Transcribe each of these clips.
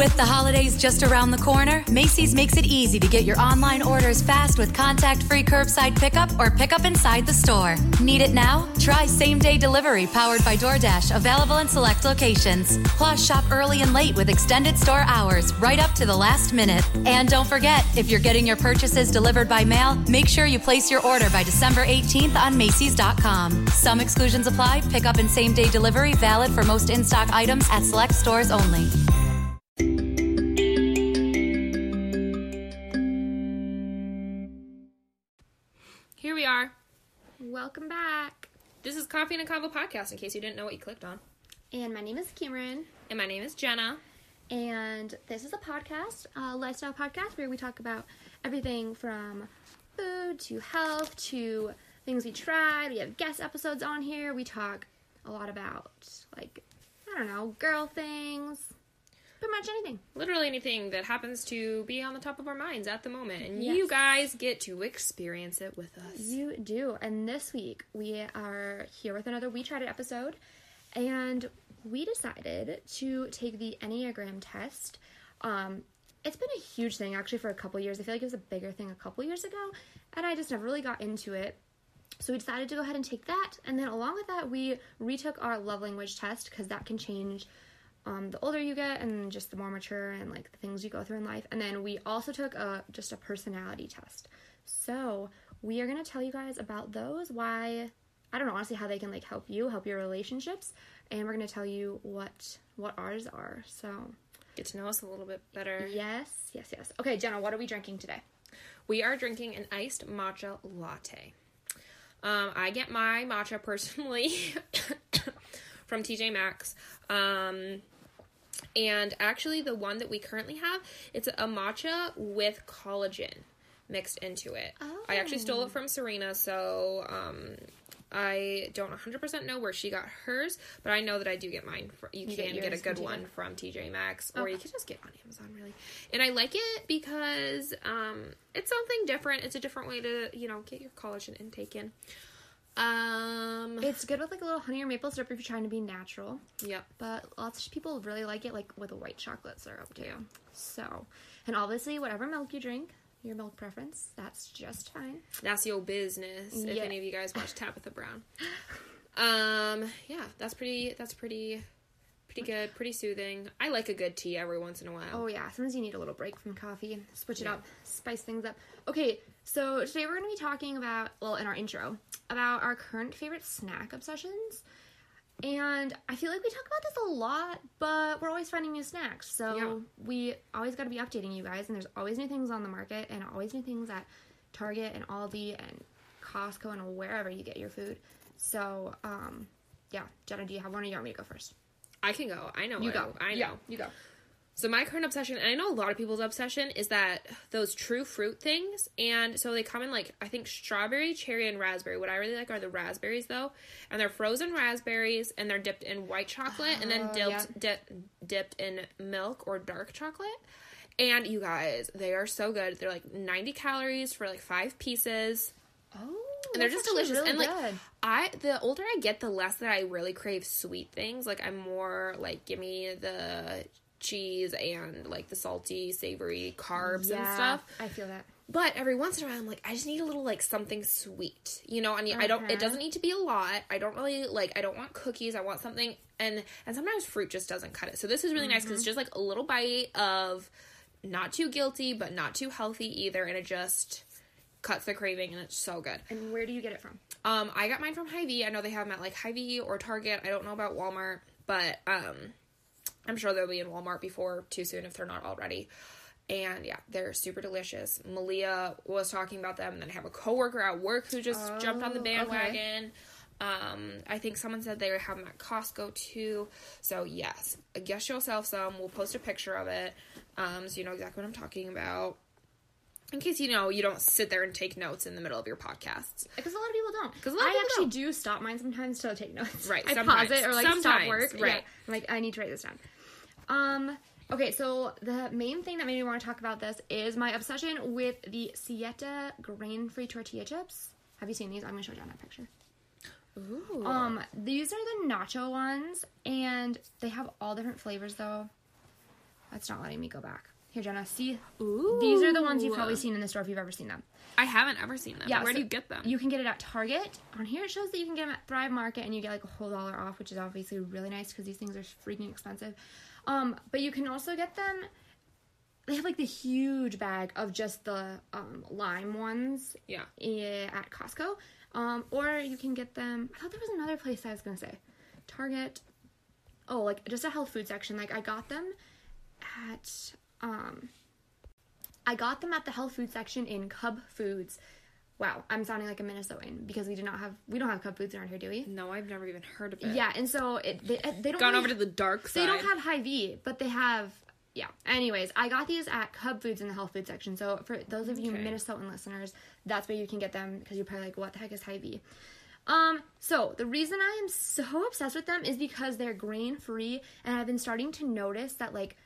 With the holidays just around the corner, Macy's makes it easy to get your online orders fast with contact free curbside pickup or pickup inside the store. Need it now? Try same day delivery powered by DoorDash, available in select locations. Plus, shop early and late with extended store hours right up to the last minute. And don't forget, if you're getting your purchases delivered by mail, make sure you place your order by December 18th on Macy's.com. Some exclusions apply. Pickup and same day delivery valid for most in stock items at select stores only. We are. Welcome back. This is Coffee and a Convo podcast, in case you didn't know what you clicked on. And my name is Cameron. And my name is Jenna. And this is a podcast, a lifestyle podcast, where we talk about everything from food to health to things we tried. We have guest episodes on here. We talk a lot about, like, I don't know, girl things. Pretty much anything. Literally anything that happens to be on the top of our minds at the moment. And Yes. you guys get to experience it with us. You do. And this week we are here with another We Tried It episode. And we decided to take the Enneagram test. Um, it's been a huge thing actually for a couple years. I feel like it was a bigger thing a couple years ago. And I just never really got into it. So we decided to go ahead and take that. And then along with that, we retook our love language test because that can change um, the older you get and just the more mature and like the things you go through in life. And then we also took a just a personality test. So we are gonna tell you guys about those. Why I don't know honestly how they can like help you, help your relationships, and we're gonna tell you what what ours are. So Get to know us a little bit better. yes, yes, yes. Okay, Jenna, what are we drinking today? We are drinking an iced matcha latte. Um, I get my matcha personally from TJ Maxx. Um, and actually, the one that we currently have, it's a matcha with collagen mixed into it. I actually stole it from Serena, so um, I don't 100% know where she got hers, but I know that I do get mine. For, you, You can get, a yours from good one from TJ Maxx, or Okay. you can just get on Amazon, really. And I like it because um, it's something different. It's a different way to, you know, get your collagen intake in. Um, It's good with like a little honey or maple syrup if you're trying to be natural. yep. But lots of people really like it like with a white chocolate syrup too. So, and obviously whatever milk you drink, your milk preference, that's just fine. That's your business. If any of you guys watch Tabitha Brown. Um, yeah, that's pretty. That's pretty. Pretty good. Pretty soothing. I like a good tea every once in a while. Oh yeah, sometimes you need a little break from coffee, switch it up, spice things up. Okay, so today we're going to be talking about, well, in our intro, about our current favorite snack obsessions. And I feel like we talk about this a lot, but we're always finding new snacks. So Yeah. we always got to be updating you guys, and there's always new things on the market, and always new things at Target and Aldi and Costco and wherever you get your food. So, um, yeah, Jenna, do you have one, or you want me to go first? I can go. I know. You what go. I, I know. Yeah, you go. So my current obsession, and I know a lot of people's obsession, is that those true fruit things. And so they come in like I think strawberry, cherry, and raspberry. What I really like are the raspberries though, and they're frozen raspberries, and they're dipped in white chocolate, and then Oh, dipped dip, dipped in milk or dark chocolate. And you guys, they are so good. They're like 90 calories for like five pieces Oh, and they're just delicious. really and like good. I, the older I get, the less that I really crave sweet things. Like I'm more like, give me the cheese and like the salty, savory carbs and stuff. I feel that. But every once in a while, I'm like, I just need a little like something sweet, you know. And I don't. It doesn't need to be a lot. I don't really like. I don't want cookies. I want something. And and sometimes fruit just doesn't cut it. So this is really nice because it's Mm-hmm. just like a little bite of not too guilty, but not too healthy either, and it just cuts the craving, and it's so good. And where do you get it from? Um, I got mine from Hy-Vee. I know they have them at like Hy-Vee or Target. I don't know about Walmart, but um, I'm sure they'll be in Walmart before too soon if they're not already. And yeah, they're super delicious. Malia was talking about them, and then I have a coworker at work who just jumped on the Oh, okay. bandwagon. Um, I think someone said they have them at Costco too. So yes, get yourself some. We'll post a picture of it, um, so you know exactly what I'm talking about. In case you know you don't sit there and take notes in the middle of your podcasts. Because a lot of people don't. 'Cause a lot of I people actually don't. do stop mine sometimes to take notes. Right, I sometimes. pause it or like stop work. right. Yeah. Like, I need to write this down. Um. Okay, so the main thing that made me want to talk about this is my obsession with the Siete grain-free tortilla chips. Have you seen these? I'm gonna show you on that picture. Ooh. Um, these are the nacho ones, and they have all different flavors though. That's not letting me go back. Here, Jenna, see? These are the ones you've probably seen in the store if you've ever seen them. I haven't ever seen them. Yeah, Where so do you get them? You can get it at Target. On here it shows that you can get them at Thrive Market and you get like a whole dollar off, which is obviously really nice because these things are freaking expensive. Um, but you can also get them. They have like the huge bag of just the um, lime ones yeah. at Costco. Um, or you can get them. I thought there was another place I was gonna say, Target. Oh, like just a health food section. Like I got them at um, I got them at the health food section in Cub Foods. Wow, I'm sounding like a Minnesotan because we do not have we don't have Cub Foods around here, do we? No, I've never even heard of it. Yeah, and so it, they, they don't Gone really- over to the dark side. they don't have Hy-Vee, but they have yeah. Anyways, I got these at Cub Foods in the health food section. So for those of you Okay. Minnesotan listeners, that's where you can get them because you're probably like, what the heck is Hy-Vee? Um, so the reason I am so obsessed with them is because they're grain free, and I've been starting to notice that like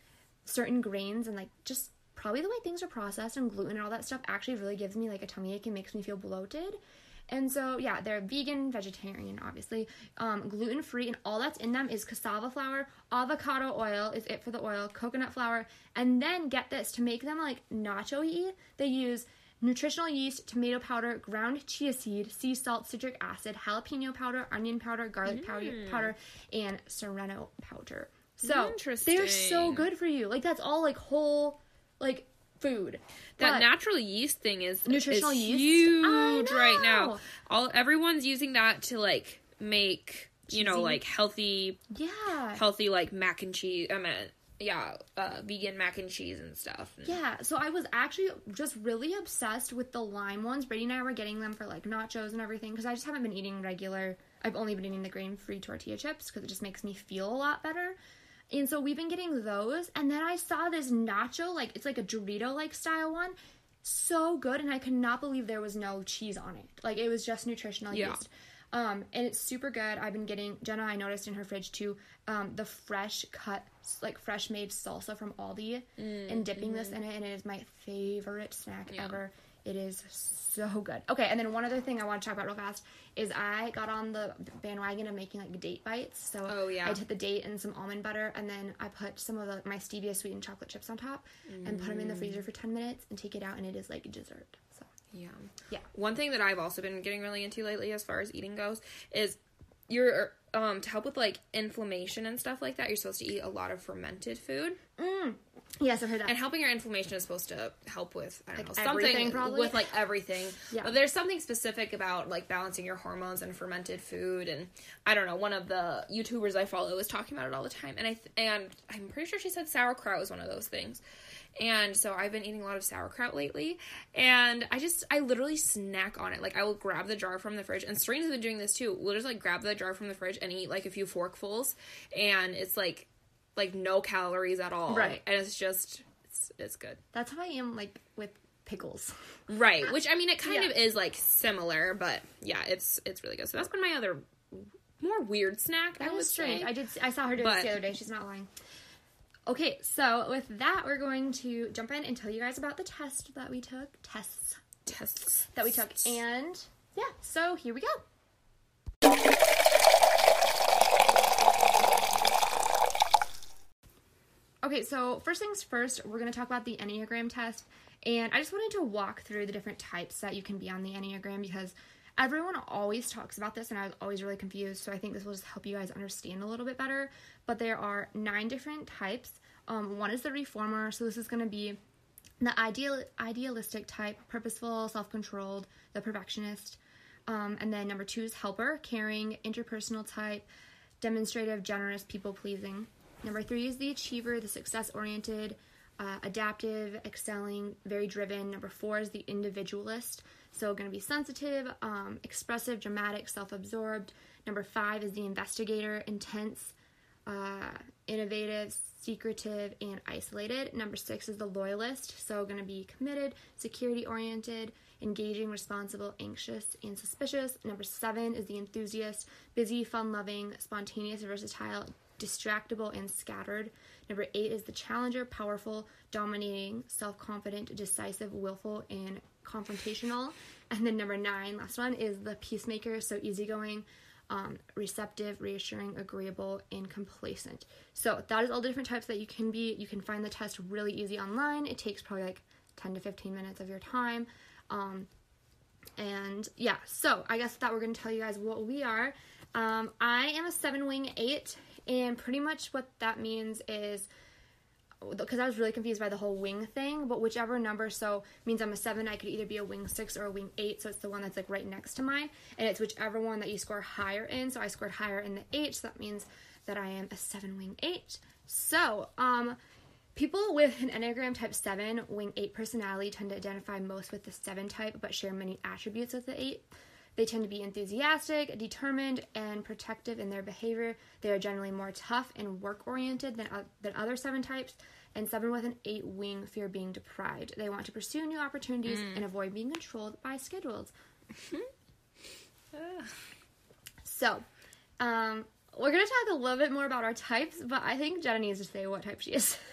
certain grains and like just probably the way things are processed and gluten and all that stuff actually really gives me like a tummy ache and makes me feel bloated. And so yeah, they're vegan, vegetarian, obviously, um, gluten free, and all that's in them is cassava flour, avocado oil is it for the oil, coconut flour, and then get this to make them like nacho-y, they use nutritional yeast, tomato powder, ground chia seed, sea salt, citric acid, jalapeno powder, onion powder, garlic powder, powder, and serrano powder. So they're so good for you. Like that's all like whole like food. That But- natural yeast thing is Nutritional is yeast? huge right now. All everyone's using that to like make you know like healthy yeah. healthy like mac and cheese. I mean, yeah, uh, vegan mac and cheese and stuff. Yeah, so I was actually just really obsessed with the lime ones. Brady and I were getting them for like nachos and everything because I just haven't been eating regular. I've only been eating the grain free tortilla chips because it just makes me feel a lot better. And so we've been getting those. And then I saw this nacho, like it's like a Dorito like style one. So good. And I could not believe there was no cheese on it. Like it was just nutritional Yeah. yeast. Um, and it's super good. I've been getting Jenna. I noticed in her fridge too, um, the fresh cut, like fresh made salsa from Aldi, and dipping this in it, and it is my favorite snack ever. It is so good. Okay, and then one other thing I want to talk about real fast is I got on the bandwagon of making like date bites. So Oh, yeah. I took the date and some almond butter, and then I put some of the, my stevia sweetened chocolate chips on top, and put them in the freezer for ten minutes, and take it out, and it is like dessert. So Yeah. Yeah. One thing that I've also been getting really into lately as far as eating goes is you're um to help with like inflammation and stuff like that, you're supposed to eat a lot of fermented food. yes, I've heard that. And helping your inflammation is supposed to help with I don't Like know something probably? with like everything. Yeah. But there's something specific about like balancing your hormones and fermented food and I don't know, one of the YouTubers I follow is talking about it all the time and I th- and I'm pretty sure she said sauerkraut was one of those things. And so I've been eating a lot of sauerkraut lately and I just I literally snack on it. Like I will grab the jar from the fridge and Serena's been doing this too. We'll just like grab the jar from the fridge and eat like a few forkfuls and it's like like no calories at all. Right. And it's just it's it's good. That's how I am like with pickles. Right. Which I mean it kind Yeah. of is like similar, but yeah, it's it's really good. So that's been my other more weird snack. That would was strange. say. I did. I saw her do But- this the other day. She's not lying. Okay, so with that, we're going to jump in and tell you guys about the test that we took. Tests tests that we took, and yeah. So here we go. Okay, so first things first, we're going to talk about the Enneagram test. And I just wanted to walk through the different types that you can be on the Enneagram because everyone always talks about this and I was always really confused. So I think this will just help you guys understand a little bit better. But there are nine different types. Um, one is the reformer, so this is going to be the ideal idealistic type, purposeful, self-controlled, the perfectionist. Um, and then number two is helper, caring, interpersonal type, demonstrative, generous, people pleasing. Number three is the achiever, the success oriented, uh, adaptive, excelling, very driven. Number four is the individualist, so going to be sensitive, um, expressive, dramatic, self absorbed. Number five is the investigator, intense, uh, innovative, secretive, and isolated. Number six is the loyalist, so going to be committed, security oriented, engaging, responsible, anxious, and suspicious. Number seven is the enthusiast, busy, fun loving, spontaneous, versatile, distractible, and scattered. Number eight is the challenger, powerful, dominating, self confident, decisive, willful, and confrontational. And then number nine, last one, is the peacemaker, so easygoing, um, receptive, reassuring, agreeable, and complacent. So that is all the different types that you can be. You can find the test really easy online. It takes probably like 10 to 15 minutes of your time. Um, and yeah, so I guess that we're going to tell you guys what we are. Um, I am a seven wing eight, and pretty much what that means is because I was really confused by the whole wing thing, but whichever number so means I'm a seven, I could either be a wing six or a wing eight, so it's the one that's like right next to mine, and it's whichever one that you score higher in. So I scored higher in the eight, so that means that I am a seven wing eight. So, um, people with an Enneagram type seven, wing eight personality tend to identify most with the seven type, but share many attributes with the eight. They tend to be enthusiastic, determined, and protective in their behavior. They are generally more tough and work oriented than, uh, than other seven types. And seven with an eight wing fear being deprived. They want to pursue new opportunities and avoid being controlled by schedules. so, um, we're going to talk a little bit more about our types, but I think Jenna needs to say what type she is.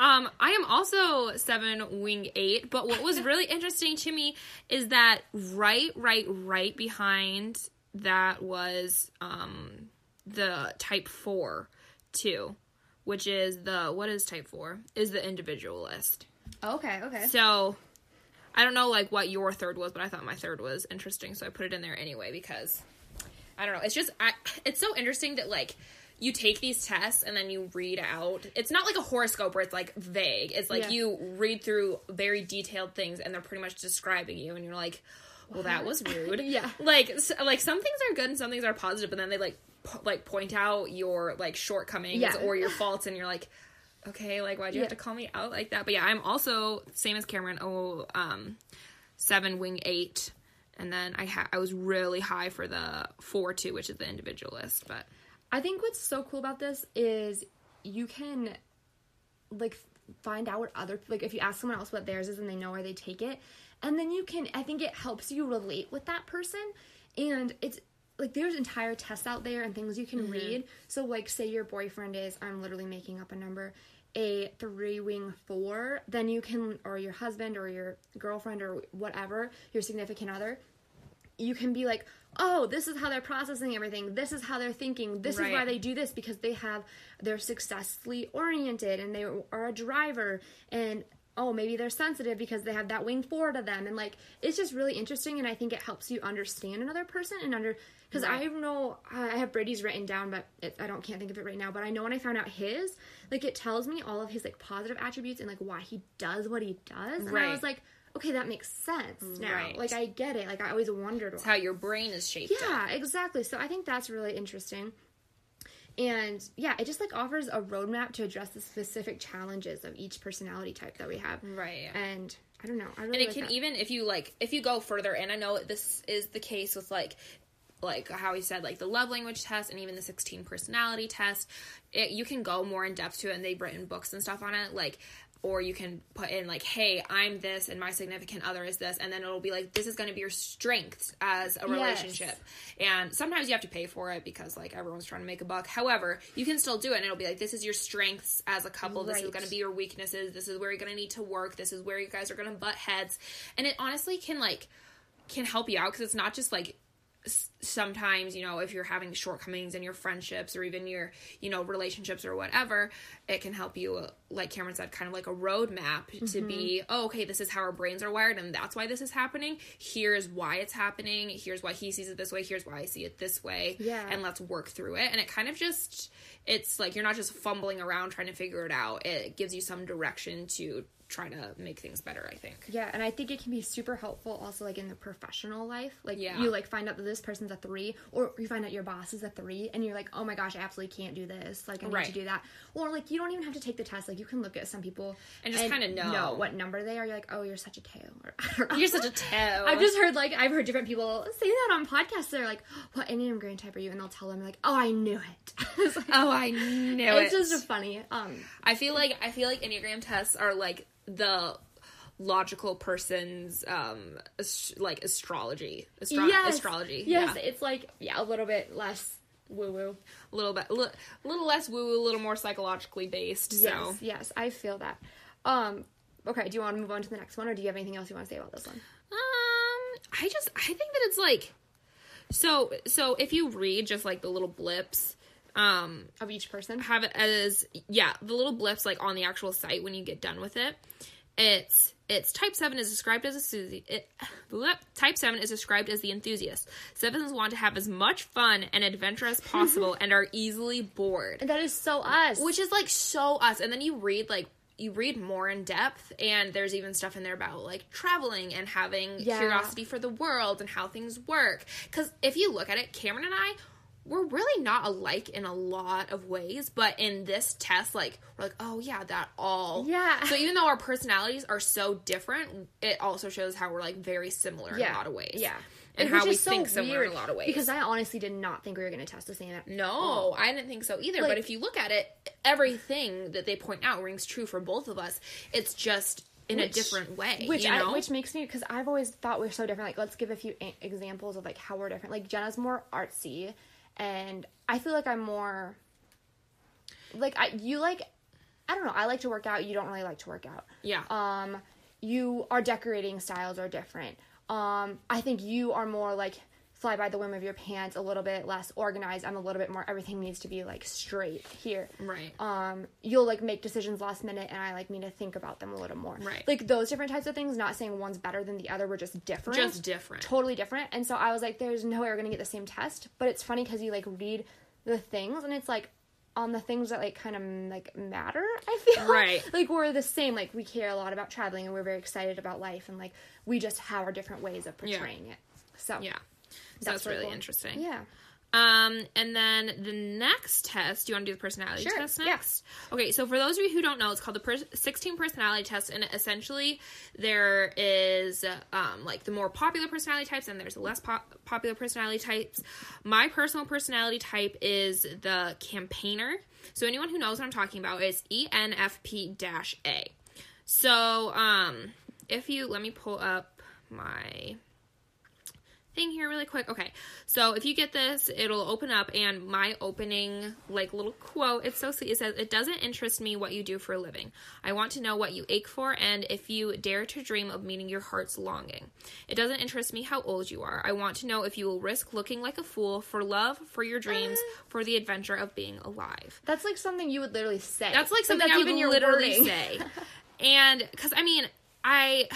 Um, I am also seven wing eight, but what was really interesting to me is that right, right, right behind that was um the type four too, which is the what is type four? Is the individualist. okay, okay. So I don't know like what your third was, but I thought my third was interesting, so I put it in there anyway because I don't know. It's just I it's so interesting that like you take these tests and then you read out. It's not like a horoscope where it's like vague. It's like Yeah. you read through very detailed things and they're pretty much describing you and you're like, "Well, that was rude." Yeah. Like s- like some things are good and some things are positive, but then they like like point out your like shortcomings Yeah. or your faults and you're like, "Okay, like why'd you have to call me out like that?" But yeah, I'm also same as Cameron. Oh, um 7 wing 8 and then I ha- I was really high for the 4 2, which is the individualist, but I think what's so cool about this is you can like find out what other like if you ask someone else what theirs is and they know where they take it and then you can I think it helps you relate with that person and it's like there's entire tests out there and things you can mm-hmm. read. So like say your boyfriend is I'm literally making up a number a three wing four then you can or your husband or your girlfriend or whatever your significant other you can be like, oh, this is how they're processing everything. This is how they're thinking. This is why they do this because they have they're successfully oriented and they are a driver and oh maybe they're sensitive because they have that wing four to them and like it's just really interesting and I think it helps you understand another person and under because I know I have Brady's written down but it, I don't can't think of it right now but I know when I found out his like it tells me all of his like positive attributes and like why he does what he does and I Right. was like okay that makes sense mm, now Right. like I get it like I always wondered why. how your brain is shaped up. Yeah, exactly. So I think that's really interesting. And yeah, it just like offers a roadmap to address the specific challenges of each personality type that we have. Right. And I don't know. I really and it like can that. even if you like if you go further and i know this is the case with like like how he said like the love language test and even the 16 personality test it, you can go more in depth to it and they've written books and stuff on it like or you can put in like hey i'm this and my significant other is this and then it'll be like this is going to be your strengths as a relationship. Yes. and sometimes you have to pay for it because like everyone's trying to make a buck. However you can still do it and it'll be like this is your strengths as a couple. This is going to be your weaknesses. This is where you're going to need to work. This is where you guys are going to butt heads. And it honestly can like can help you out because it's not just like sometimes you know if you're having shortcomings in your friendships or even your you know relationships or whatever it can help you uh, like cameron said kind of like a roadmap to be oh okay this is how our brains are wired and that's why this is happening. Here's why it's happening. Here's why he sees it this way. Here's why i see it this way. Yeah. and let's work through it. And it kind of just it's like you're not just fumbling around trying to figure it out. It gives you some direction to try to make things better i think. Yeah, and I think it can be super helpful also like in the professional life. Like Yeah. you like find out that this person's a three, or you find out your boss is a three, and you're like, oh my gosh, I absolutely can't do this. Like I need Right. to do that. Or like you don't even have to take the test. Like you can look at some people And just kinda know. what number they are. You're like, oh, you're such a tail. Or, know. you're such a toe I've just heard like I've heard different people say that on podcasts. They're like, "What Enneagram type are you?" And they'll tell them like, "Oh, I knew it." like, oh i knew it's it It's just funny. Um, I feel like I feel like Enneagram tests are like the logical person's um ast- like astrology Astro- yes, astrology Yes, yeah. it's like yeah, a little bit less woo woo. a little bit a li- little less woo woo a little more psychologically based Yes, so yes, I feel that. Um, okay, do you want to move on to the next one, or do you have anything else you want to say about this one? um I just I think that it's like So so if you read just like the little blips, um, Of each person. have it as yeah the little blips like on the actual site when you get done with it it's it's type 7 is described as a Susie it, type 7 is described as the enthusiast sevens want to have as much fun and adventure as possible and are easily bored And that is so us. which is like so us and then you read like you read more in depth and there's even stuff in there about like traveling and having Yeah. curiosity for the world and how things work because if you look at it cameron and i we're really not alike in a lot of ways but in this test like we're like oh yeah that all Yeah. so even though our personalities are so different it also shows how we're like very similar in a lot of ways Yeah. and Which how we so think similar in a lot of ways Because I honestly did not think we were going to test the same. no, I didn't think so either. Like- but if you look at it, everything that they point out rings true for both of us. It's just in a different way. Which you know? I, which makes me because I've always thought we're so different. Like, let's give a few a- examples of like how we're different. Like Jenna's more artsy, and I feel like I'm more like I you like I don't know. I like to work out. You don't really like to work out. yeah. Um, you our decorating styles are different. Um, I think you are more like fly by the whim of your pants, a little bit less organized. I'm a little bit more everything needs to be like straight here. Right. Um, you'll like make decisions last minute, and I like me to think about them a little more. Right. Like those different types of things. Not saying one's better than the other. We're just different. Just different. Totally different. And so I was like, there's no way we're gonna get the same test. But it's funny because you like read the things, and it's like on the things that like kind of like matter. I feel Right. like we're the same. Like we care a lot about traveling, and we're very excited about life, and like we just have our different ways of portraying it. So yeah. So that's, really really cool. interesting. yeah. Um, and then the next test, do you want to do the personality Sure, test yeah. next? Okay, so for those of you who don't know, it's called the per- 16 personality test, and essentially there is um, like the more popular personality types, and there's the less pop- popular personality types. My personal personality type is the campaigner. So anyone who knows what I'm talking about is E ENFP-A. So um, if you let me pull up my thing here really quick. Okay. So if you get this, it'll open up and my opening like little quote, it's so sweet. It says, It doesn't interest me what you do for a living. I want to know what you ache for and if you dare to dream of meeting your heart's longing. It doesn't interest me how old you are. I want to know if you will risk looking like a fool for love, for your dreams, uh. for the adventure of being alive. That's like something you would literally say. That's like something that's I would even literally wording. say. And because I mean, I,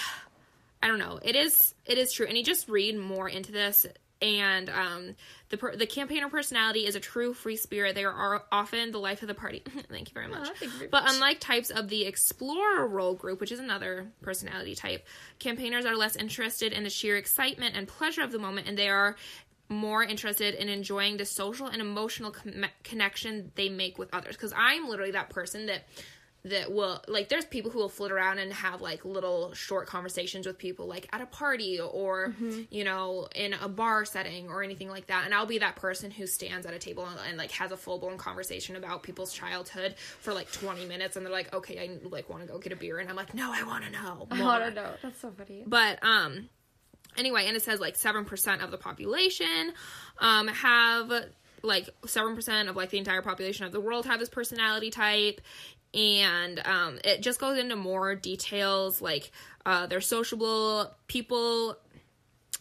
I don't know. It is it is true, and you just read more into this. And um, the per- the campaigner personality is a true free spirit. They are often the life of the party. Thank you very much. thank you but unlike types of the explorer role group, which is another personality type, campaigners are less interested in the sheer excitement and pleasure of the moment, and they are more interested in enjoying the social and emotional com- connection they make with others. Because I'm literally that person that that will like there's people who will flit around and have like little short conversations with people like at a party or you know in a bar setting or anything like that and i'll be that person who stands at a table and, and like has a full-blown conversation about people's childhood for like 20 minutes and they're like okay i like want to go get a beer and i'm like no i want to know I more. don't know. That's so funny. But um anyway, and it says like 7% of the population um have like 7% of like the entire population of the world have this personality type and um it just goes into more details like uh they're sociable people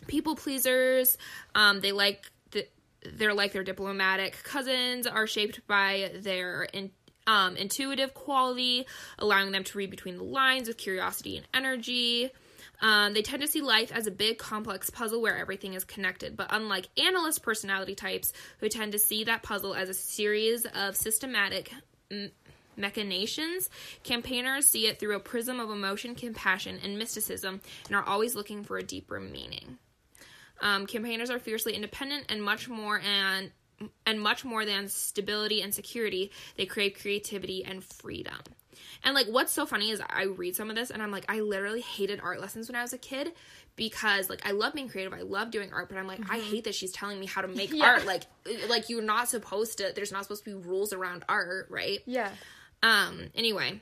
people pleasers. Um they like the, they're like their diplomatic cousins are shaped by their in, um, intuitive quality allowing them to read between the lines with curiosity and energy. Um, they tend to see life as a big complex puzzle where everything is connected. But unlike analyst personality types who tend to see that puzzle as a series of systematic mm, machinations, campaigners see it through a prism of emotion, compassion, and mysticism and are always looking for a deeper meaning. Um, campaigners are fiercely independent and much more and and much more than stability and security. They crave creativity and freedom. And like what's so funny is I read some of this and I'm like I literally hated art lessons when I was a kid because like I love being creative, I love doing art, but I'm like I hate that she's telling me how to make Yeah. art. Like like you're not supposed to there's not supposed to be rules around art, right? Yeah. Um anyway,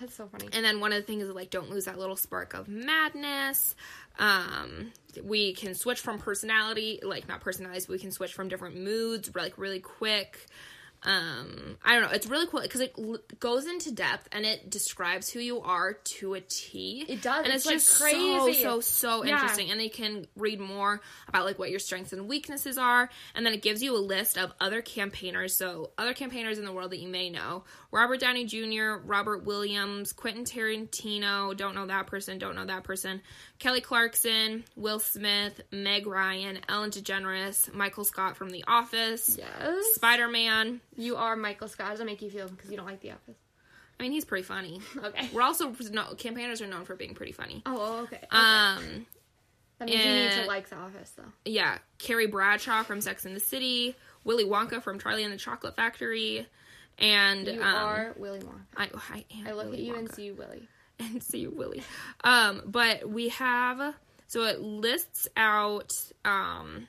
That's so funny. and then one of the things is like don't lose that little spark of madness. Um we can switch from personality, like not personalities, but we can switch from different moods like really quick. Um i don't know. It's really cool because it l- goes into depth and it describes who you are to a t. It does. and It's, it's, like, just crazy. so so so Yeah. interesting. And they can read more about like what your strengths and weaknesses are. And then it gives you a list of other campaigners. So other campaigners in the world that you may know. Robert downey jr robert williams quentin tarantino. Don't know that person don't know that person kelly clarkson will smith meg ryan ellen degeneres michael scott from the office Yes. spider-man You are Michael Scott. How does that make you feel? Because you don't like The Office. i mean he's pretty funny Okay. we're also no, campaigners are known for being pretty funny Oh, oh, okay. okay. um that means you need to like The Office, though. yeah, Carrie Bradshaw from Sex and the City, Willy Wonka from Charlie and the Chocolate Factory, and You um, are Willy Wonka. I, I am I look Willy at you and see you, Willy. and see Willie. Um, but we have so it lists out um.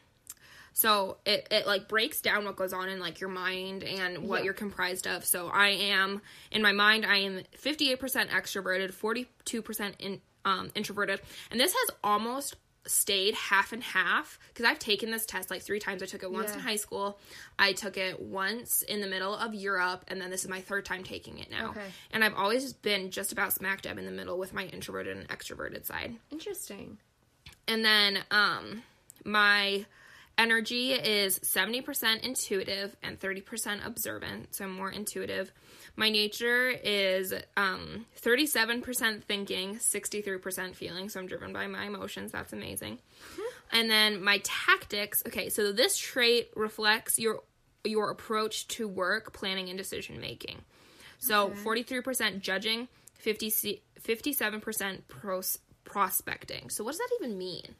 So it, it like breaks down what goes on in like your mind and what Yeah. you're comprised of. So I am in my mind I am 58% extroverted, 42% in um introverted. And this has almost stayed half and half because I've taken this test like 3 times. I took it once Yeah. in high school. I took it once in the middle of Europe and then this is my third time taking it now. Okay. And I've always been just about smack dab in the middle with my introverted and extroverted side. Interesting. And then um my energy is 70% intuitive and 30% observant, so I'm more intuitive. My nature is um 37% thinking, 63% feeling, so I'm driven by my emotions. That's amazing. And then my tactics, okay, so this trait reflects your your approach to work, planning and decision making. So 43% judging, 50 57% pros, prospecting. So what does that even mean?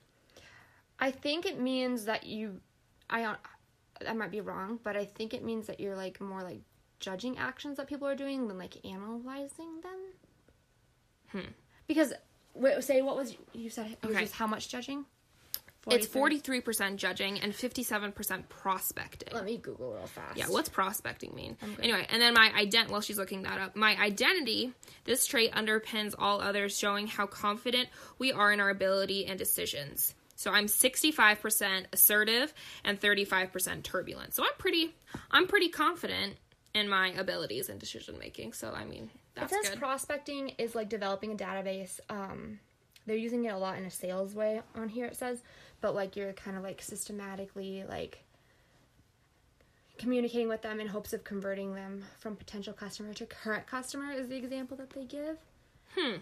I think it means that you, I don't, I might be wrong, but I think it means that you're like more like judging actions that people are doing than like analyzing them. Hmm. Because wait, say what was you said? It was Okay. just how much judging? It's 43? 43% judging and 57% prospecting. Let me Google real fast. Yeah, what's prospecting mean? Anyway, and then my ident while she's looking that up, my identity, this trait underpins all others, showing how confident we are in our ability and decisions. So I'm 65% assertive and 35% turbulent. So I'm pretty I'm pretty confident in my abilities and decision making. So I mean, It says good. prospecting is like developing a database. Um, they're using it a lot in a sales way on here. It says, but like you're kind of like systematically like communicating with them in hopes of converting them from potential customer to current customer is the example that they give. Hmm.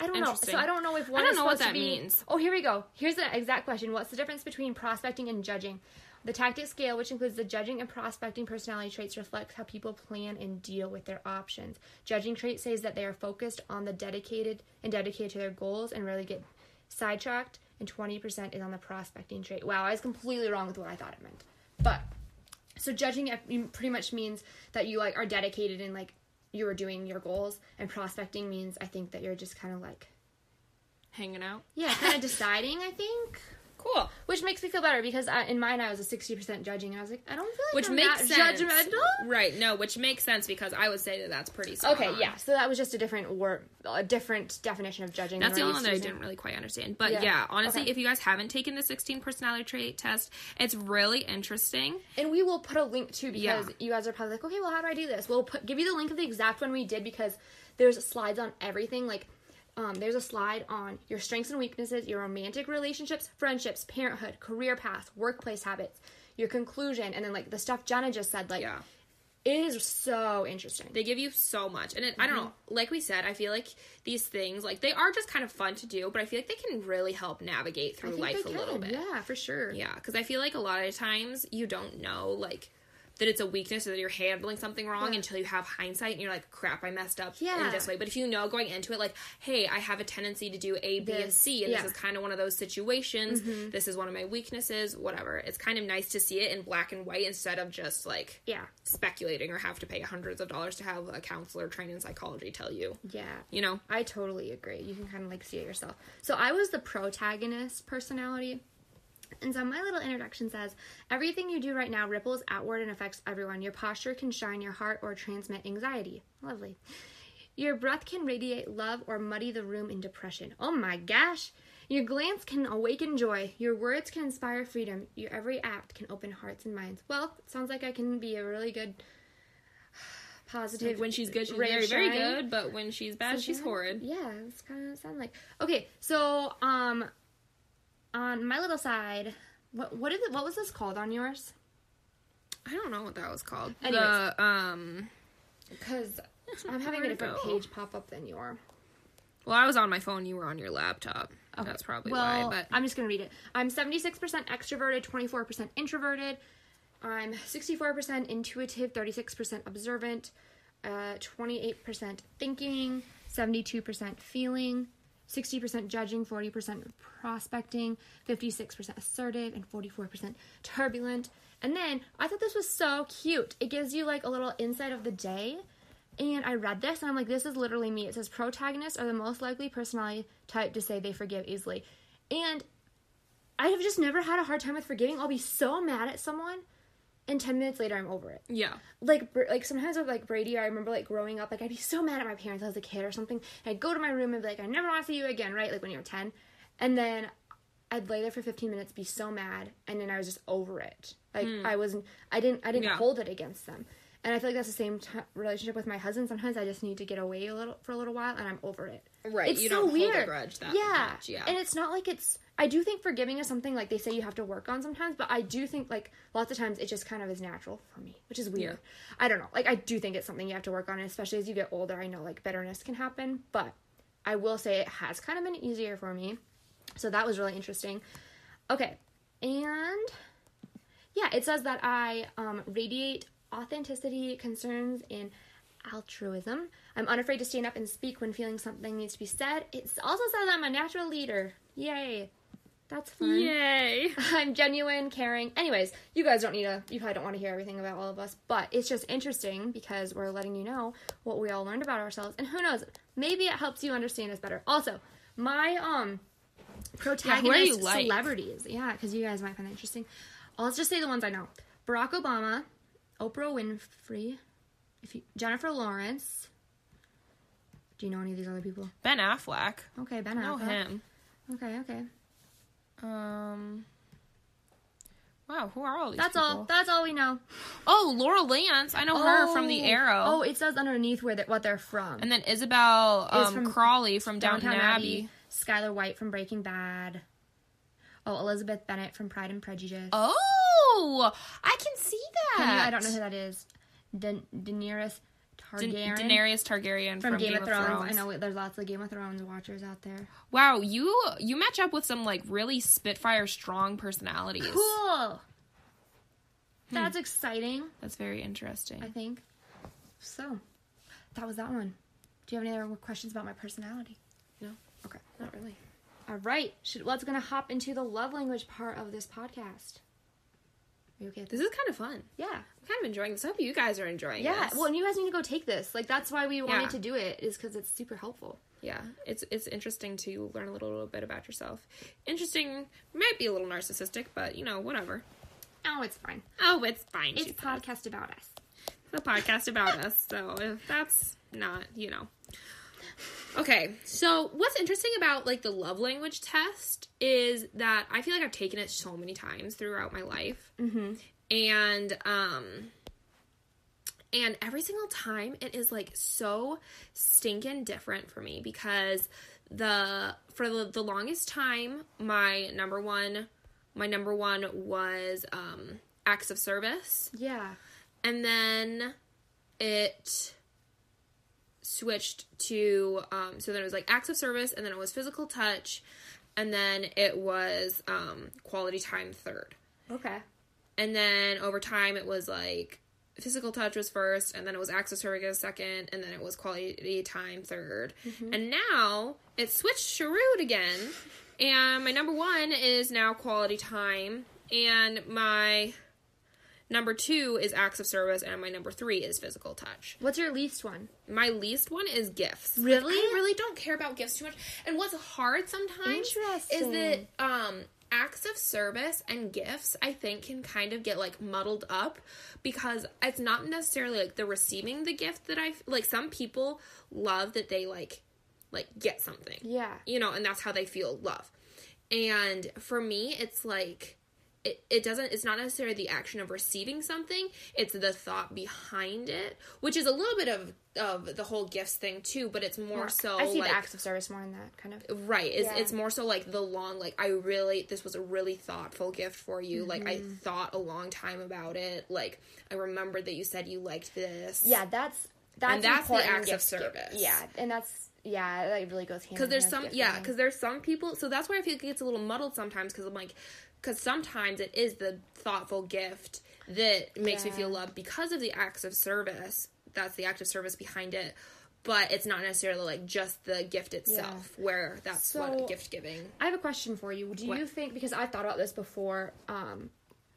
I don't know. So I don't know if one I don't know what that be- means. Oh, here we go. Here's the exact question. What's the difference between prospecting and judging? The tactic scale, which includes the judging and prospecting personality traits, reflects how people plan and deal with their options. Judging trait says that they are focused on the dedicated and dedicated to their goals and rarely get sidetracked, and 20% is on the prospecting trait. Wow, I was completely wrong with what I thought it meant. But so judging uh, pretty much means that you like are dedicated and like you're doing your goals, and prospecting means I think that you're just kind of like Hanging out. yeah, kind of deciding. I think, Cool. which makes me feel better because I, in mine I was a sixty percent judging, and I was like, I don't feel like Which I'm makes that sense. judgmental. Right. No, which makes sense because I would say that that's pretty Okay, on. yeah. So that was just a different word, a different definition of judging. That's the only one that I didn't really quite understand. But Yeah. yeah, honestly, Okay. if you guys haven't taken the 16 personality trait test, it's really interesting. And we will put a link too because Yeah. you guys are probably like, okay, well, how do I do this? We'll put give you the link of the exact one we did because there's slides on everything. Like, um, there's a slide on your strengths and weaknesses, your romantic relationships, friendships, parenthood, career path, workplace habits, your conclusion, and then like the stuff Jenna just said. Like, Yeah. it is so interesting. They give you so much. And it, I don't know, Mm-hmm. like we said, I feel like these things, like, they are just kind of fun to do, but I feel like they can really help navigate through life a little bit. Yeah, for sure. Yeah, because I feel like a lot of times you don't know, like, that it's a weakness or that you're handling something wrong Yeah. until you have hindsight and you're like, crap, I messed up Yeah. in this way. But if you know going into it, like, hey, I have a tendency to do A, B, and C, and yeah. Mm-hmm. this is kind of one of those situations, this is one of my weaknesses, whatever. It's kind of nice to see it in black and white instead of just like Yeah. speculating or have to pay hundreds of dollars to have a counselor trained in psychology tell you, Yeah. you know? I totally agree. You can kind of like see it yourself. So I was the protagonist personality. And so my little introduction says everything you do right now ripples outward and affects everyone. Your posture can shine your heart or transmit anxiety. Lovely. Your breath can radiate love or muddy the room in depression. Oh my gosh. Your glance can awaken joy. Your words can inspire freedom. Your every act can open hearts and minds. Well, it sounds like I can be a really good positive. Like when she's good, she's very, very good, but when she's bad, she's Something horrid. Yeah, it's kind of sound like. Okay, so um, on my little side, what what is it? What was this called on yours? I don't know what that was called. Anyways. The um Because I'm having a different go? page pop up than your. well, I was on my phone, you were on your laptop. That's probably well, why, but I'm just gonna read it. I'm 76% extroverted, 24% introverted. I'm 64% intuitive, 36% observant, uh, 28% thinking, 72% feeling, 60% judging, 40% prospecting, 56% assertive, and 44% turbulent. And then I thought this was so cute. It gives you like a little insight of the day. And I read this and I'm like, this is literally me. It says protagonists are the most likely personality type to say they forgive easily. And I have just never had a hard time with forgiving. I'll be so mad at someone, and 10 minutes later, I'm over it yeah. like Br- like sometimes with like Brady, I remember like growing up, like I'd be so mad at my parents as a kid or something. And I'd go to my room and be like, I never want to see you again, right? Like when you're ten, and then I'd lay there for 15 minutes, be so mad, and then I was just over it. Like hmm. I wasn't, I didn't, I didn't Yeah. hold it against them. And I feel like that's the same t- relationship with my husband. Sometimes I just need to get away a little for a little while, and I'm over it. Right, It's you so don't hold a weird. grudge that yeah. much, yeah. And it's not like it's. I do think forgiving is something like they say you have to work on sometimes, but I do think like lots of times it just kind of is natural for me, which is weird. I don't know. Like I do think it's something you have to work on, and especially as you get older. I know like bitterness can happen, but I will say it has kind of been easier for me. So that was really interesting. Okay, and yeah, it says that I um, radiate authenticity, concerns, and altruism. I'm unafraid to stand up and speak when feeling something needs to be said. It also says I'm a natural leader. Yay. That's fun. Yay. I'm genuine, caring. Anyways, you guys don't need to, you probably don't want to hear everything about all of us, but it's just interesting because we're letting you know what we all learned about ourselves. And who knows, maybe it helps you understand us better. Also, my, um, protagonist you like? celebrities. Yeah, because you guys might find that interesting. I'll just say the ones I know Barack Obama, Oprah Winfrey, if you, Jennifer Lawrence. Do you know any of these other people? Ben Affleck. Okay, Ben Know Affleck. him. Okay, okay. Um. Wow, who are all these That's people? all. That's all we know. Oh, Laurel Lance. I know her from The Oh. Arrow. Oh, it says underneath where they, what they're from. and then Isobel Is um, from Crawley from Downton, Abbey. Skyler White from Breaking Bad. Oh, Elizabeth Bennet from Pride and Prejudice. Oh, I can see that. Can you- I don't know who that is. Da- Daenerys Da- Targaryen Daenerys Targaryen from, Game, of Thrones. I know there's lots of Game of Thrones watchers out there. Wow, you you match up with some like really spitfire strong personalities. Cool. Hmm. That's exciting. That's very interesting. I think. So, that was that one. Do you have any other questions about my personality? No, Okay. not really. All right. Should, let's gonna hop into the love language part of this podcast. Okay? This? Is kind of fun. Yeah. I'm kind of enjoying this. I hope you guys are enjoying Yeah. this. Well, and you guys need to go take this. Like that's why we wanted Yeah. to do it is because it's super helpful. yeah, it's it's interesting to learn a little, little bit about yourself. Interesting, might be a little narcissistic, but you know, whatever. Oh, it's fine. Oh, it's fine. It's a podcast about us. It's a podcast about us, so if that's not, you know. Okay, so what's interesting about like the love language test is that I feel like I've taken it so many times throughout my life, mm-hmm. and um, and every single time it is like so stinking different for me because the for the, the longest time my number one my number one was um acts of service Yeah. and then it switched to um so then it was like acts of service and then it was physical touch and then it was um quality time third. Okay. and then over time it was like physical touch was first and then it was acts of service second and then it was quality time 3rd and now it switched Sherwood again and my number one is now quality time and my number two is acts of service and my number three is physical touch What's your least one? my least one is gifts. Really? I really don't care about gifts too much. And what's hard sometimes is that um acts of service and gifts I think can kind of get like muddled up because it's not necessarily like the receiving the gift that I like some people love that they like like get something Yeah. you know, and that's how they feel love. And for me, it's like it, it doesn't it's not necessarily the action of receiving something it's the thought behind it which is a little bit of of the whole gifts thing too but it's more so I see like the acts of service more in that kind of. right it's, Yeah. it's more so like the long like i really this was a really thoughtful gift for you like i Mm-hmm. thought a long time about it like i remembered that you said you liked this Yeah, that's that's And that's the acts of gift service. Yeah, and that's yeah, that really goes hand. because there's some yeah because there's some people so that's why i feel like it gets a little muddled sometimes because i'm like because sometimes it is the thoughtful gift that makes me feel loved because of the acts of service. That's the act of service behind it. But it's not necessarily like just the gift itself where that's So- what gift giving I have a question for you. Do you think because I've thought about this before, um,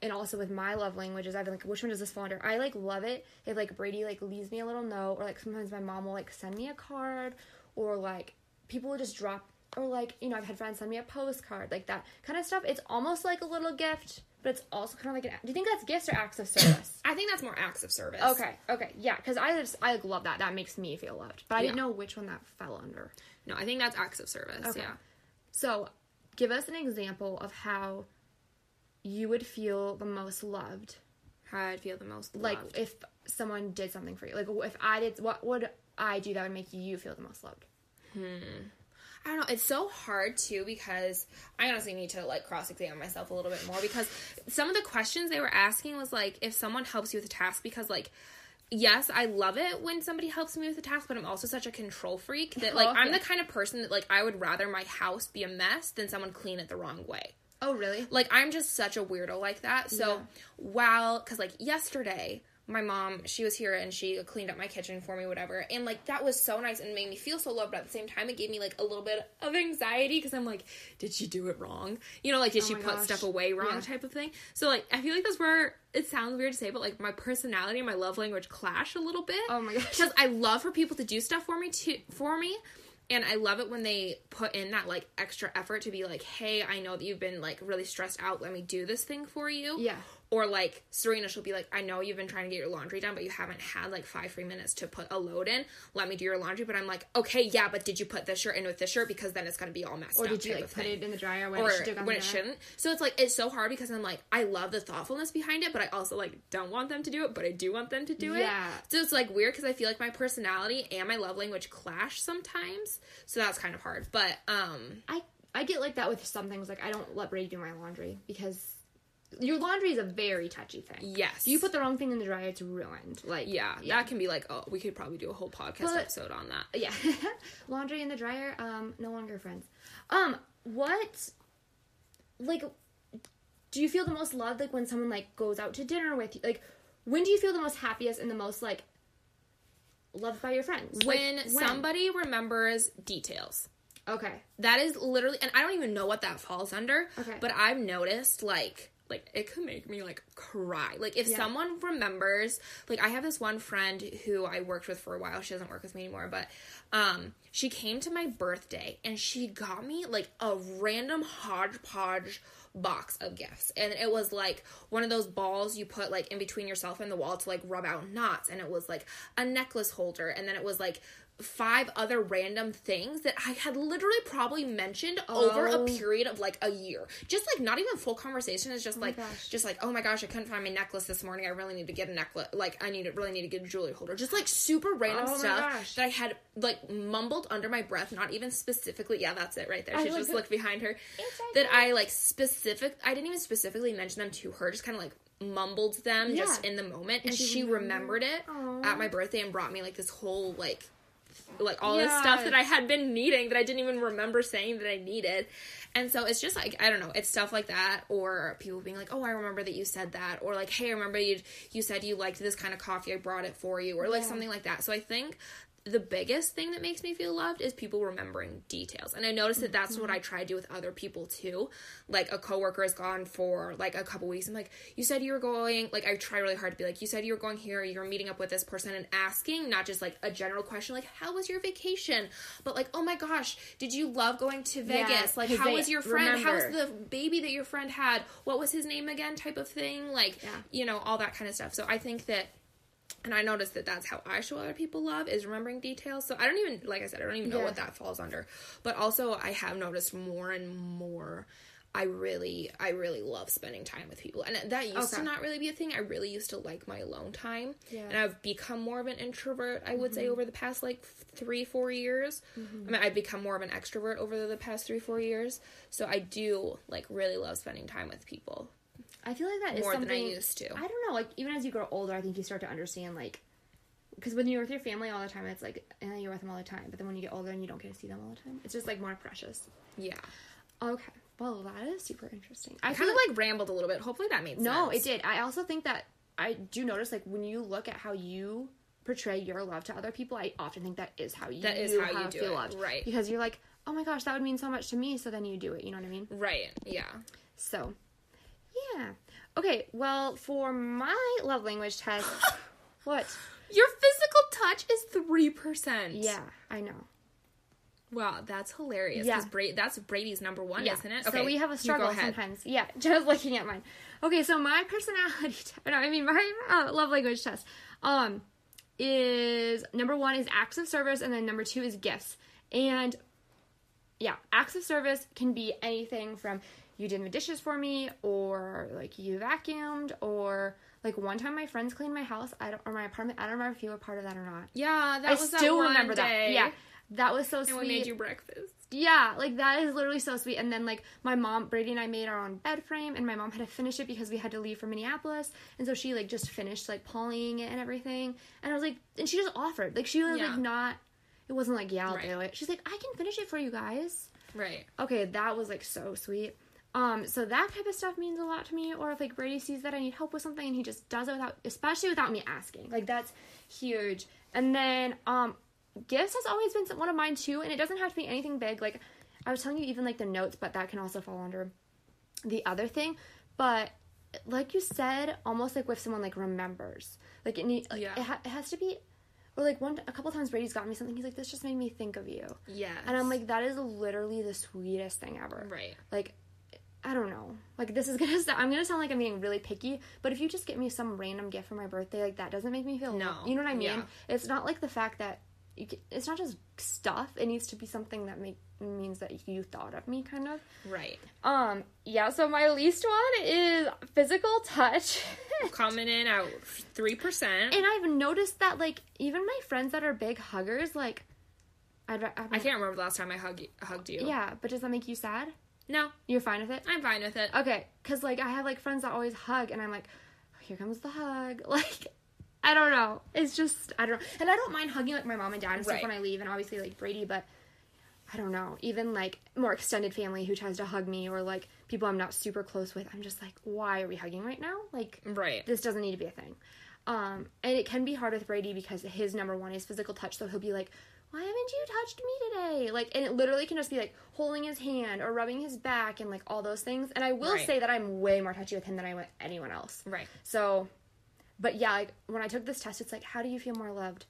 and also with my love languages, I've been like, which one does this fall under? I like love it if like Brady like leaves me a little note, or like sometimes my mom will like send me a card, or like people will just drop, or like you know I've had friends send me a postcard, like that kind of stuff. It's almost like a little gift, but it's also kind of like an. Do you think that's gifts or acts of service? i think that's more acts of service okay, okay, yeah, because I just I like, love that. That makes me feel loved, but I didn't know which one that fell under. no i think that's acts of service Okay. yeah So, give us an example of how you would feel the most loved. how i'd feel the most loved. Like if someone did something for you. Like if I did, what would I do that would make you feel the most loved? Hmm. I don't know. It's so hard too because I honestly need to like cross examine myself a little bit more because some of the questions they were asking was like if someone helps you with a task because like yes, I love it when somebody helps me with a task, but I'm also such a control freak that like Oh, I'm yeah. the kind of person that like I would rather my house be a mess than someone clean it the wrong way. Oh, really? Like I'm just such a weirdo like that. So Yeah. while cuz like yesterday my mom, she was here and she cleaned up my kitchen for me whatever. And like that was so nice and made me feel so loved, but at the same time it gave me like a little bit of anxiety cuz I'm like, did she do it wrong? You know, like did oh she Oh my put gosh. stuff away wrong Yeah. type of thing. So like I feel like that's where it sounds weird to say, but like my personality and my love language clash a little bit. Oh my gosh. Because I love for people to do stuff for me too for me. And I love it when they put in that like extra effort to be like, hey, I know that you've been like really stressed out. Let me do this thing for you. Yeah. Or like Serena, she'll be like, I know you've been trying to get your laundry done, but you haven't had like five free minutes to put a load in. Let me do your laundry. But I'm like, okay, yeah, but did you put this shirt in with this shirt because then it's gonna be all messed Or up. did you like put thing it in the dryer when or it should when it shouldn't. So it's like it's so hard because I'm like I love the thoughtfulness behind it, but I also like don't want them to do it, but I do want them to do it. Yeah. So it's like weird because I feel like my personality and my love language clash sometimes. So that's kind of hard. But um, I I get like that with some things. Like I don't let Brady do my laundry because your laundry is a very touchy thing. yes, If you put the wrong thing in the dryer, it's ruined. Like yeah, yeah. that can be like oh, we could probably do a whole podcast But- episode on that. yeah laundry in the dryer um no longer friends um what like do you feel the most loved like when someone like goes out to dinner with you like when do you feel the most happiest and the most like loved by your friends Like, When, somebody remembers details. okay That is literally, and I don't even know what that falls under. Okay. But I've noticed, like, like it could make me like cry. Like if Yeah. someone remembers, like I have this one friend who I worked with for a while. She doesn't work with me anymore, but um, she came to my birthday and she got me like a random hodgepodge box of gifts and it was like one of those balls you put like in between yourself and the wall to like rub out knots and it was like a necklace holder and then it was like five other random things that I had literally probably mentioned over a Oh. period of like a year. Just like not even full conversation. It's just like gosh. just like, oh my gosh, I couldn't find my necklace this morning. I really need to get a necklace. Like I need to really need to get a jewelry holder. Just like super random Oh stuff that I had like mumbled under my breath, not even specifically. Yeah, that's it right there. She just looked behind her. That. I like specific. I didn't even specifically mention them to her. Just kind of like mumbled them just in the moment, and, she she remembered? remembered it Aw. at my birthday and brought me like this whole like like all this stuff that I had been needing that I didn't even remember saying that I needed. And so it's just like I don't know, it's stuff like that or people being like, "Oh, I remember that you said that." Or like, "Hey, I remember you you said you liked this kind of coffee. I brought it for you." Or like Yeah. something like that. So I think the biggest thing that makes me feel loved is people remembering details. And I noticed that that's what I try to do with other people too. Like a coworker is gone for like a couple weeks. I'm like, you said you were going, like I try really hard to be like, you said you were going here, you're meeting up with this person and asking, not just like a general question like, how was your vacation? But like, oh my gosh, did you love going to Yeah, Vegas? like how was your friend? How was the baby that your friend had? What was his name again? Type of thing. Like, Yeah. you know, all that kind of stuff. So I think that and I noticed that that's how I show other people love is remembering details. So I don't even, like I said, I don't even know Yeah. what that falls under. But also, I have noticed more and more I really, I really love spending time with people, and that used Okay. to not really be a thing. I really used to like my alone time, Yeah. Mm-hmm. and I've become more of an introvert. I would say over the past like three, four years. I mean, I've become more of an extrovert over the past three, four years. So I do like really love spending time with people. I feel like that is More than I something used to. I don't know. Like even as you grow older, I think you start to understand like because when you're with your family all the time, it's like eh, you're with them all the time. But then when you get older and you don't get to see them all the time, it's just like more precious. Yeah, Okay, well that is super interesting. I I feel kind of like like rambled a little bit. Hopefully that made no, sense. it did. I also think that I do notice like when you look at how you portray your love to other people, I often think that is how you That is how you do feel it, loved, right. Because you're like, oh my gosh, that would mean so much to me. So then you do it. You know what I mean? Right. Yeah. So, yeah. Okay, well, for my love language test, what? Your physical touch is three percent. Yeah, I know. Wow, that's hilarious. Yeah. Yeah. Bra- that's Brady's number one, Yeah. isn't it? Okay, so we have a struggle sometimes. Yeah, just looking at mine. Okay, so my personality, t- no, I mean my uh, love language test, um, is number one is acts of service, and then number two is gifts. And yeah, acts of service can be anything from you did the dishes for me, or like you vacuumed, or like one time my friends cleaned my house, I don't, or my apartment. I don't remember if you were part of that or not. Yeah, that I was still remember that. Yeah, that was so sweet. And sweet. we made you breakfast. Yeah, like that is literally so sweet. And then like my mom, Brady and I made our own bed frame, and my mom had to finish it because we had to leave for Minneapolis, and so she like just finished like polying it and everything. And I was like, and she just offered, like she was Yeah. like not, it wasn't like yeah I'll Right. do it. She's like I can finish it for you guys. Right. Okay, that was like so sweet. Um, so that type of stuff means a lot to me. Or if like Brady sees that I need help with something and he just does it without, especially without me asking, like that's huge. And then um, gifts has always been one of mine too, and it doesn't have to be anything big. Like I was telling you, even like the notes, but that can also fall under the other thing. But like you said, almost like with someone like remembers, like it need, like, Yeah. it, ha- it has to be. Or like one, a couple times Brady's got me something. He's like, "This just made me think of you," Yeah. and I'm like, "That is literally the sweetest thing ever." Right. like I don't know. Like this is gonna sound, I'm gonna sound like I'm being really picky, but if you just get me some random gift for my birthday, like that doesn't make me feel No. You know what I mean? Yeah. It's not like the fact that you get, it's not just stuff. It needs to be something that make means that you thought of me, kind of. Right. Um. Yeah. So my least one is physical touch. Coming in at three percent. and I've noticed that like even my friends that are big huggers, like I'd, I'd I can't remember the last time I hug, hugged you. Yeah, but does that make you sad? No, You're fine with it? I'm fine with it. Okay, because like I have like friends that always hug, and I'm like, oh, here comes the hug. Like, I don't know. It's just I don't, know. and I don't mind hugging like my mom and dad and stuff Right. when I leave, and obviously like Brady, but I don't know. Even like more extended family who tries to hug me, or like people I'm not super close with, I'm just like, why are we hugging right now? Like, Right. this doesn't need to be a thing. Um, and it can be hard with Brady because his number one is physical touch, so he'll be like, Why haven't you touched me today? Like, and it literally can just be like holding his hand or rubbing his back and like all those things. And I will Right. say that I'm way more touchy with him than I with anyone else. Right. So, but yeah, like when I took this test, it's like, How do you feel more loved?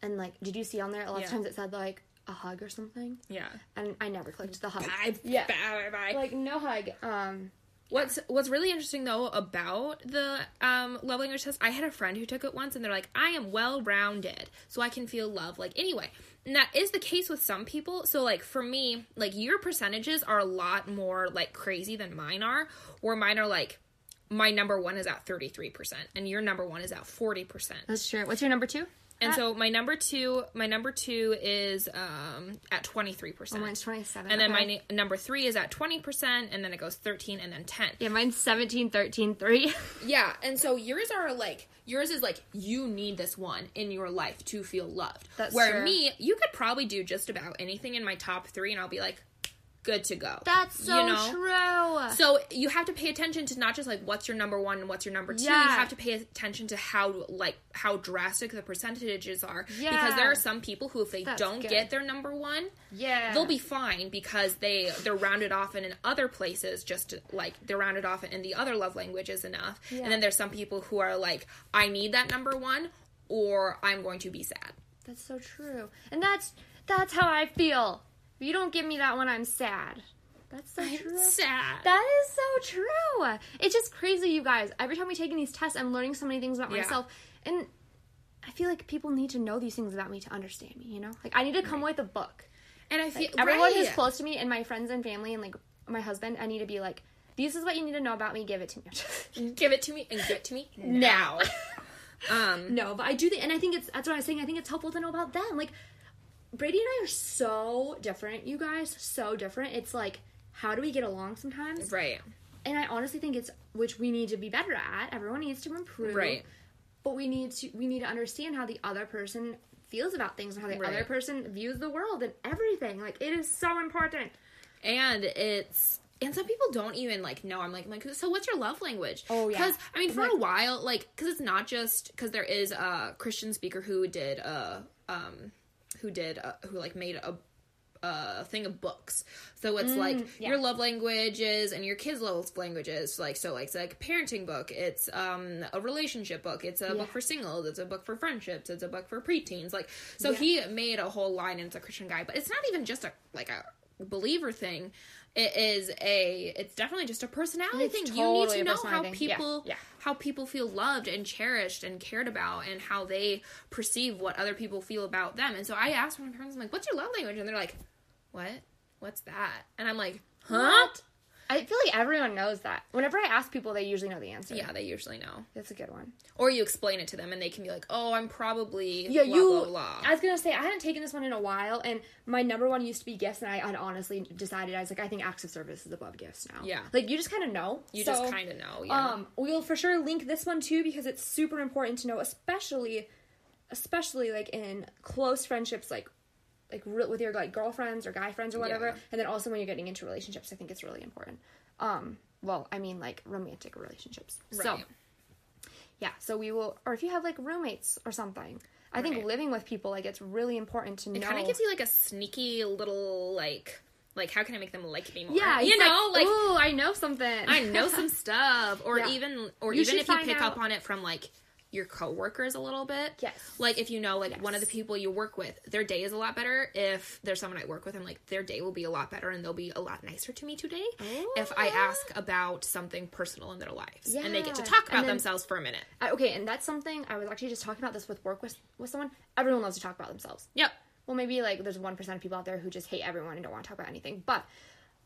And like, did you see on there a lot Yeah. of times it said like a hug or something? Yeah. And I never clicked the hug. Bye. Yeah. Bye. Bye. Like, no hug. Um, What's What's really interesting though about the um, love language test, I had a friend who took it once, and they're like, "I am well rounded, so I can feel love." Like anyway, and that is the case with some people. So like for me, like your percentages are a lot more like crazy than mine are, where mine are like my number one is at thirty three percent, and your number one is at forty percent. that's true. What's your number two? And so my number two, my number two is um, at twenty three percent. mine's 27. And then my okay. na- number three is at 20%, and then it goes 13 and then 10. Yeah, mine's 17, 13, 3. Yeah, and so yours are like, yours is like, you need this one in your life to feel loved. That's Where true. me, you could probably do just about anything in my top three, and I'll be like, good to go. That's so You know? true. So you have to pay attention to not just like what's your number one and what's your number two. Yeah. You have to pay attention to how like how drastic the percentages are. Yeah. Because there are some people who if they That's don't good. get their number one, yeah. they'll be fine because they they're rounded off and in other places just to, like they're rounded off in the other love languages enough Yeah. and then there's some people who are like i need that number one or i'm going to be sad That's so true. And that's that's how I feel. If you don't give me that one, I'm sad. That's so true. sad That is so true. It's just crazy, you guys. Every time we take these tests, I'm learning so many things about Yeah. myself. And I feel like people need to know these things about me to understand me, you know? Like, I need to come with a book. and i feel Everyone right. who's close to me and my friends and family and like my husband, I need to be like, this is what you need to know about me. Give it to me. Give it to me and give it to me now. um, no, but I do think, and I think it's that's what I was saying. I think it's helpful to know about them. Like Brady and I are so different, you guys, so different. It's like, how do we get along sometimes? right. And I honestly think it's which we need to be better at. Everyone needs to improve. Right. But we need to we need to understand how the other person feels about things and how the Right. other person views the world and everything. Like it is so important. and it's and some people don't even like know i'm like I'm like so what's your love language Oh, yeah. because i mean for Like- a while like because it's not just because there is a christian speaker who did uh um who did uh, who like made a a thing of books so it's like Mm, yeah. your love languages and your kids love languages like so like it's like a parenting book it's um a relationship book it's a Yeah. book for singles it's a book for friendships it's a book for preteens like so Yeah. he made a whole line and it's a christian guy but it's not even just a like a believer thing it is a it's definitely just a personality It's thing you need to know how thing. Yeah, people yeah. how people feel loved and cherished and cared about and how they perceive what other people feel about them and so i asked my parents i'm like what's your love language and they're like what what's that and i'm like huh What? I feel like everyone knows that. Whenever I ask people, they usually know the answer. yeah they usually know That's a good one. or you explain it to them and they can be like oh i'm probably Yeah, blah, you. blah, blah. I was gonna say I hadn't taken this one in a while, and my number one used to be gifts, and I had honestly decided I was like, I think acts of service is above gifts now. Yeah. like you just kind of know. you So, just kind of know yeah Um, we'll for sure link this one too because it's super important to know, especially, especially like in close friendships, like like re- with your like girlfriends or guy friends or whatever, Yeah. and then also when you're getting into relationships, I think it's really important. Um, well, I mean like romantic relationships. So yeah, so we will, or if you have like roommates or something. I think Right. living with people like it's really important to it know. kind of gives you like a sneaky little like like how can i make them like me more yeah, you know like, ooh, I know something. I know some stuff, or Yeah. even, or You even if you pick out- up on it from like your coworkers a little bit. Yes. Like if you know, like one of the people you work with, their day is a lot better. If there's someone I work with, I'm like, their day will be a lot better, and they'll be a lot nicer to me today if I Oh. ask about something personal in their lives, and they get to talk about then- themselves for a minute. I- okay, and that's something I was actually just talking about this with work with with someone. Everyone loves to talk about themselves. Yep. Well, maybe like there's one percent of people out there who just hate everyone and don't want to talk about anything, but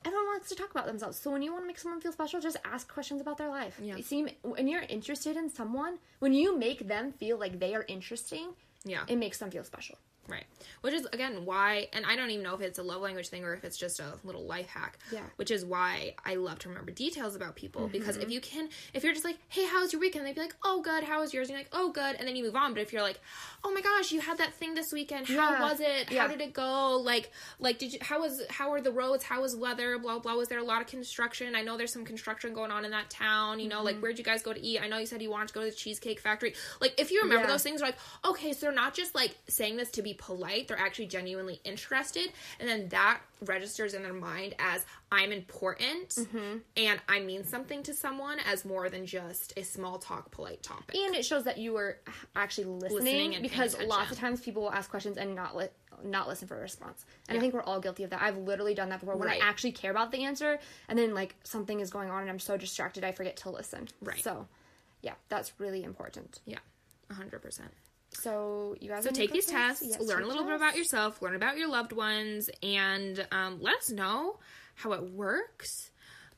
everyone wants to talk about themselves. So when you want to make someone feel special, just ask questions about their life. Yeah. You see, when you're interested in someone, when you make them feel like they are interesting, Yeah. it makes them feel special. Right. Which is again why and I don't even know if it's a love language thing or if it's just a little life hack. Yeah. Which is why I love to remember details about people because Mm-hmm. if you can if you're just like, Hey, how was your weekend? They'd be like, Oh good, how was yours? And you're like, Oh good and then you move on. But if you're like, Oh my gosh, you had that thing this weekend, how Yeah. was it? Yeah. How did it go? Like like did you how was how are the roads? How was weather? Blah blah. Was there a lot of construction? I know there's some construction going on in that town, you know, Mm-hmm. like where'd you guys go to eat? I know you said you wanted to go to the cheesecake factory. Like if you remember Yeah. those things, like, okay, so they're not just like saying this to be polite, they're actually genuinely interested. And then that registers in their mind as I'm important Mm-hmm. and I mean something to someone as more than just a small talk, polite topic. And it shows that you are actually listening, Listening because lots of times people will ask questions and not li- not listen for a response. And I think we're all guilty of that. I've literally done that before when Right. I actually care about the answer and then like something is going on and I'm so distracted I forget to listen. Right. So, yeah, that's really important. yeah, 100%. So, you guys So take these tests, Yes, learn a little bit about yourself, learn about your loved ones, and um, let us know how it works.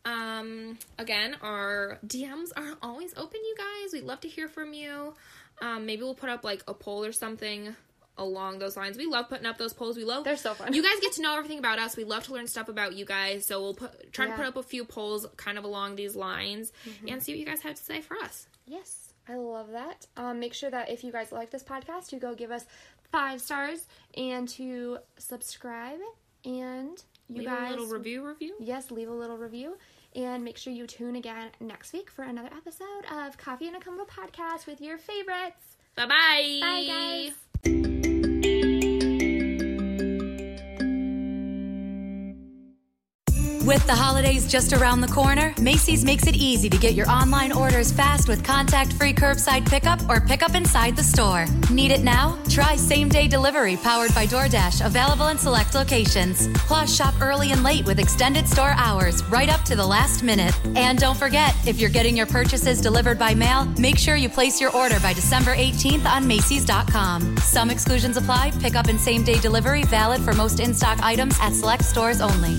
Um, again, our DMs are always open, you guys. We'd love to hear from you. Um, maybe we'll put up like a poll or something along those lines. We love putting up those polls. We love They're so fun. You guys get to know everything about us. We love to learn stuff about you guys. So we'll put try to put up a few polls kind of along these lines Mm-hmm. and see what you guys have to say for us. Yes, I love that. Um, make sure that if you guys like this podcast, you go give us five stars and to subscribe. And you Leave guys, a little review review. yes, leave a little review. And make sure you tune again next week for another episode of Coffee and a Combo podcast with your favorites. Bye-bye. Bye, guys. With the holidays just around the corner, Macy's makes it easy to get your online orders fast with contact free curbside pickup or pickup inside the store. Need it now? Try same day delivery powered by DoorDash, available in select locations. Plus, shop early and late with extended store hours right up to the last minute. And don't forget, if you're getting your purchases delivered by mail, make sure you place your order by December 18th on Macy's.com. Some exclusions apply, pickup and same day delivery valid for most in stock items at select stores only.